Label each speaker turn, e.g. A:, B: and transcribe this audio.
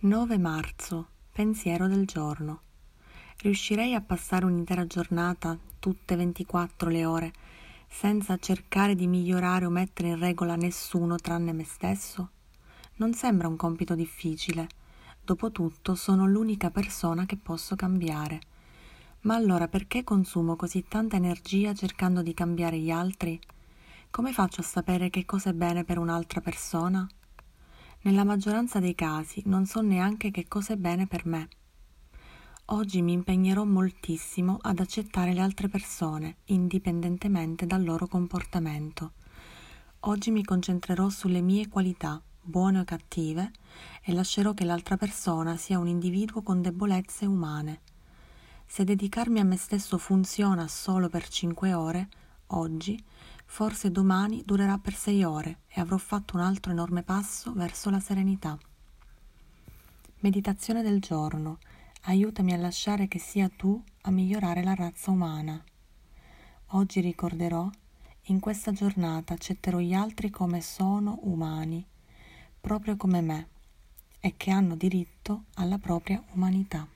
A: 9 marzo, pensiero del giorno. Riuscirei a passare un'intera giornata, tutte 24 le ore, senza cercare di migliorare o mettere in regola nessuno tranne me stesso? Non sembra un compito difficile. Dopotutto sono l'unica persona che posso cambiare. Ma allora perché consumo così tanta energia cercando di cambiare gli altri? Come faccio a sapere che cosa è bene per un'altra persona? Nella maggioranza dei casi non so neanche che cosa è bene per me. Oggi mi impegnerò moltissimo ad accettare le altre persone, indipendentemente dal loro comportamento. Oggi mi concentrerò sulle mie qualità, buone o cattive, e lascerò che l'altra persona sia un individuo con debolezze umane. Se dedicarmi a me stesso funziona solo per cinque ore, oggi Forse domani durerà per sei ore e avrò fatto un altro enorme passo verso la serenità. Meditazione del giorno. Aiutami a lasciare che sia tu a migliorare la razza umana. Oggi ricorderò, in questa giornata accetterò gli altri come sono umani, proprio come me, e che hanno diritto alla propria umanità.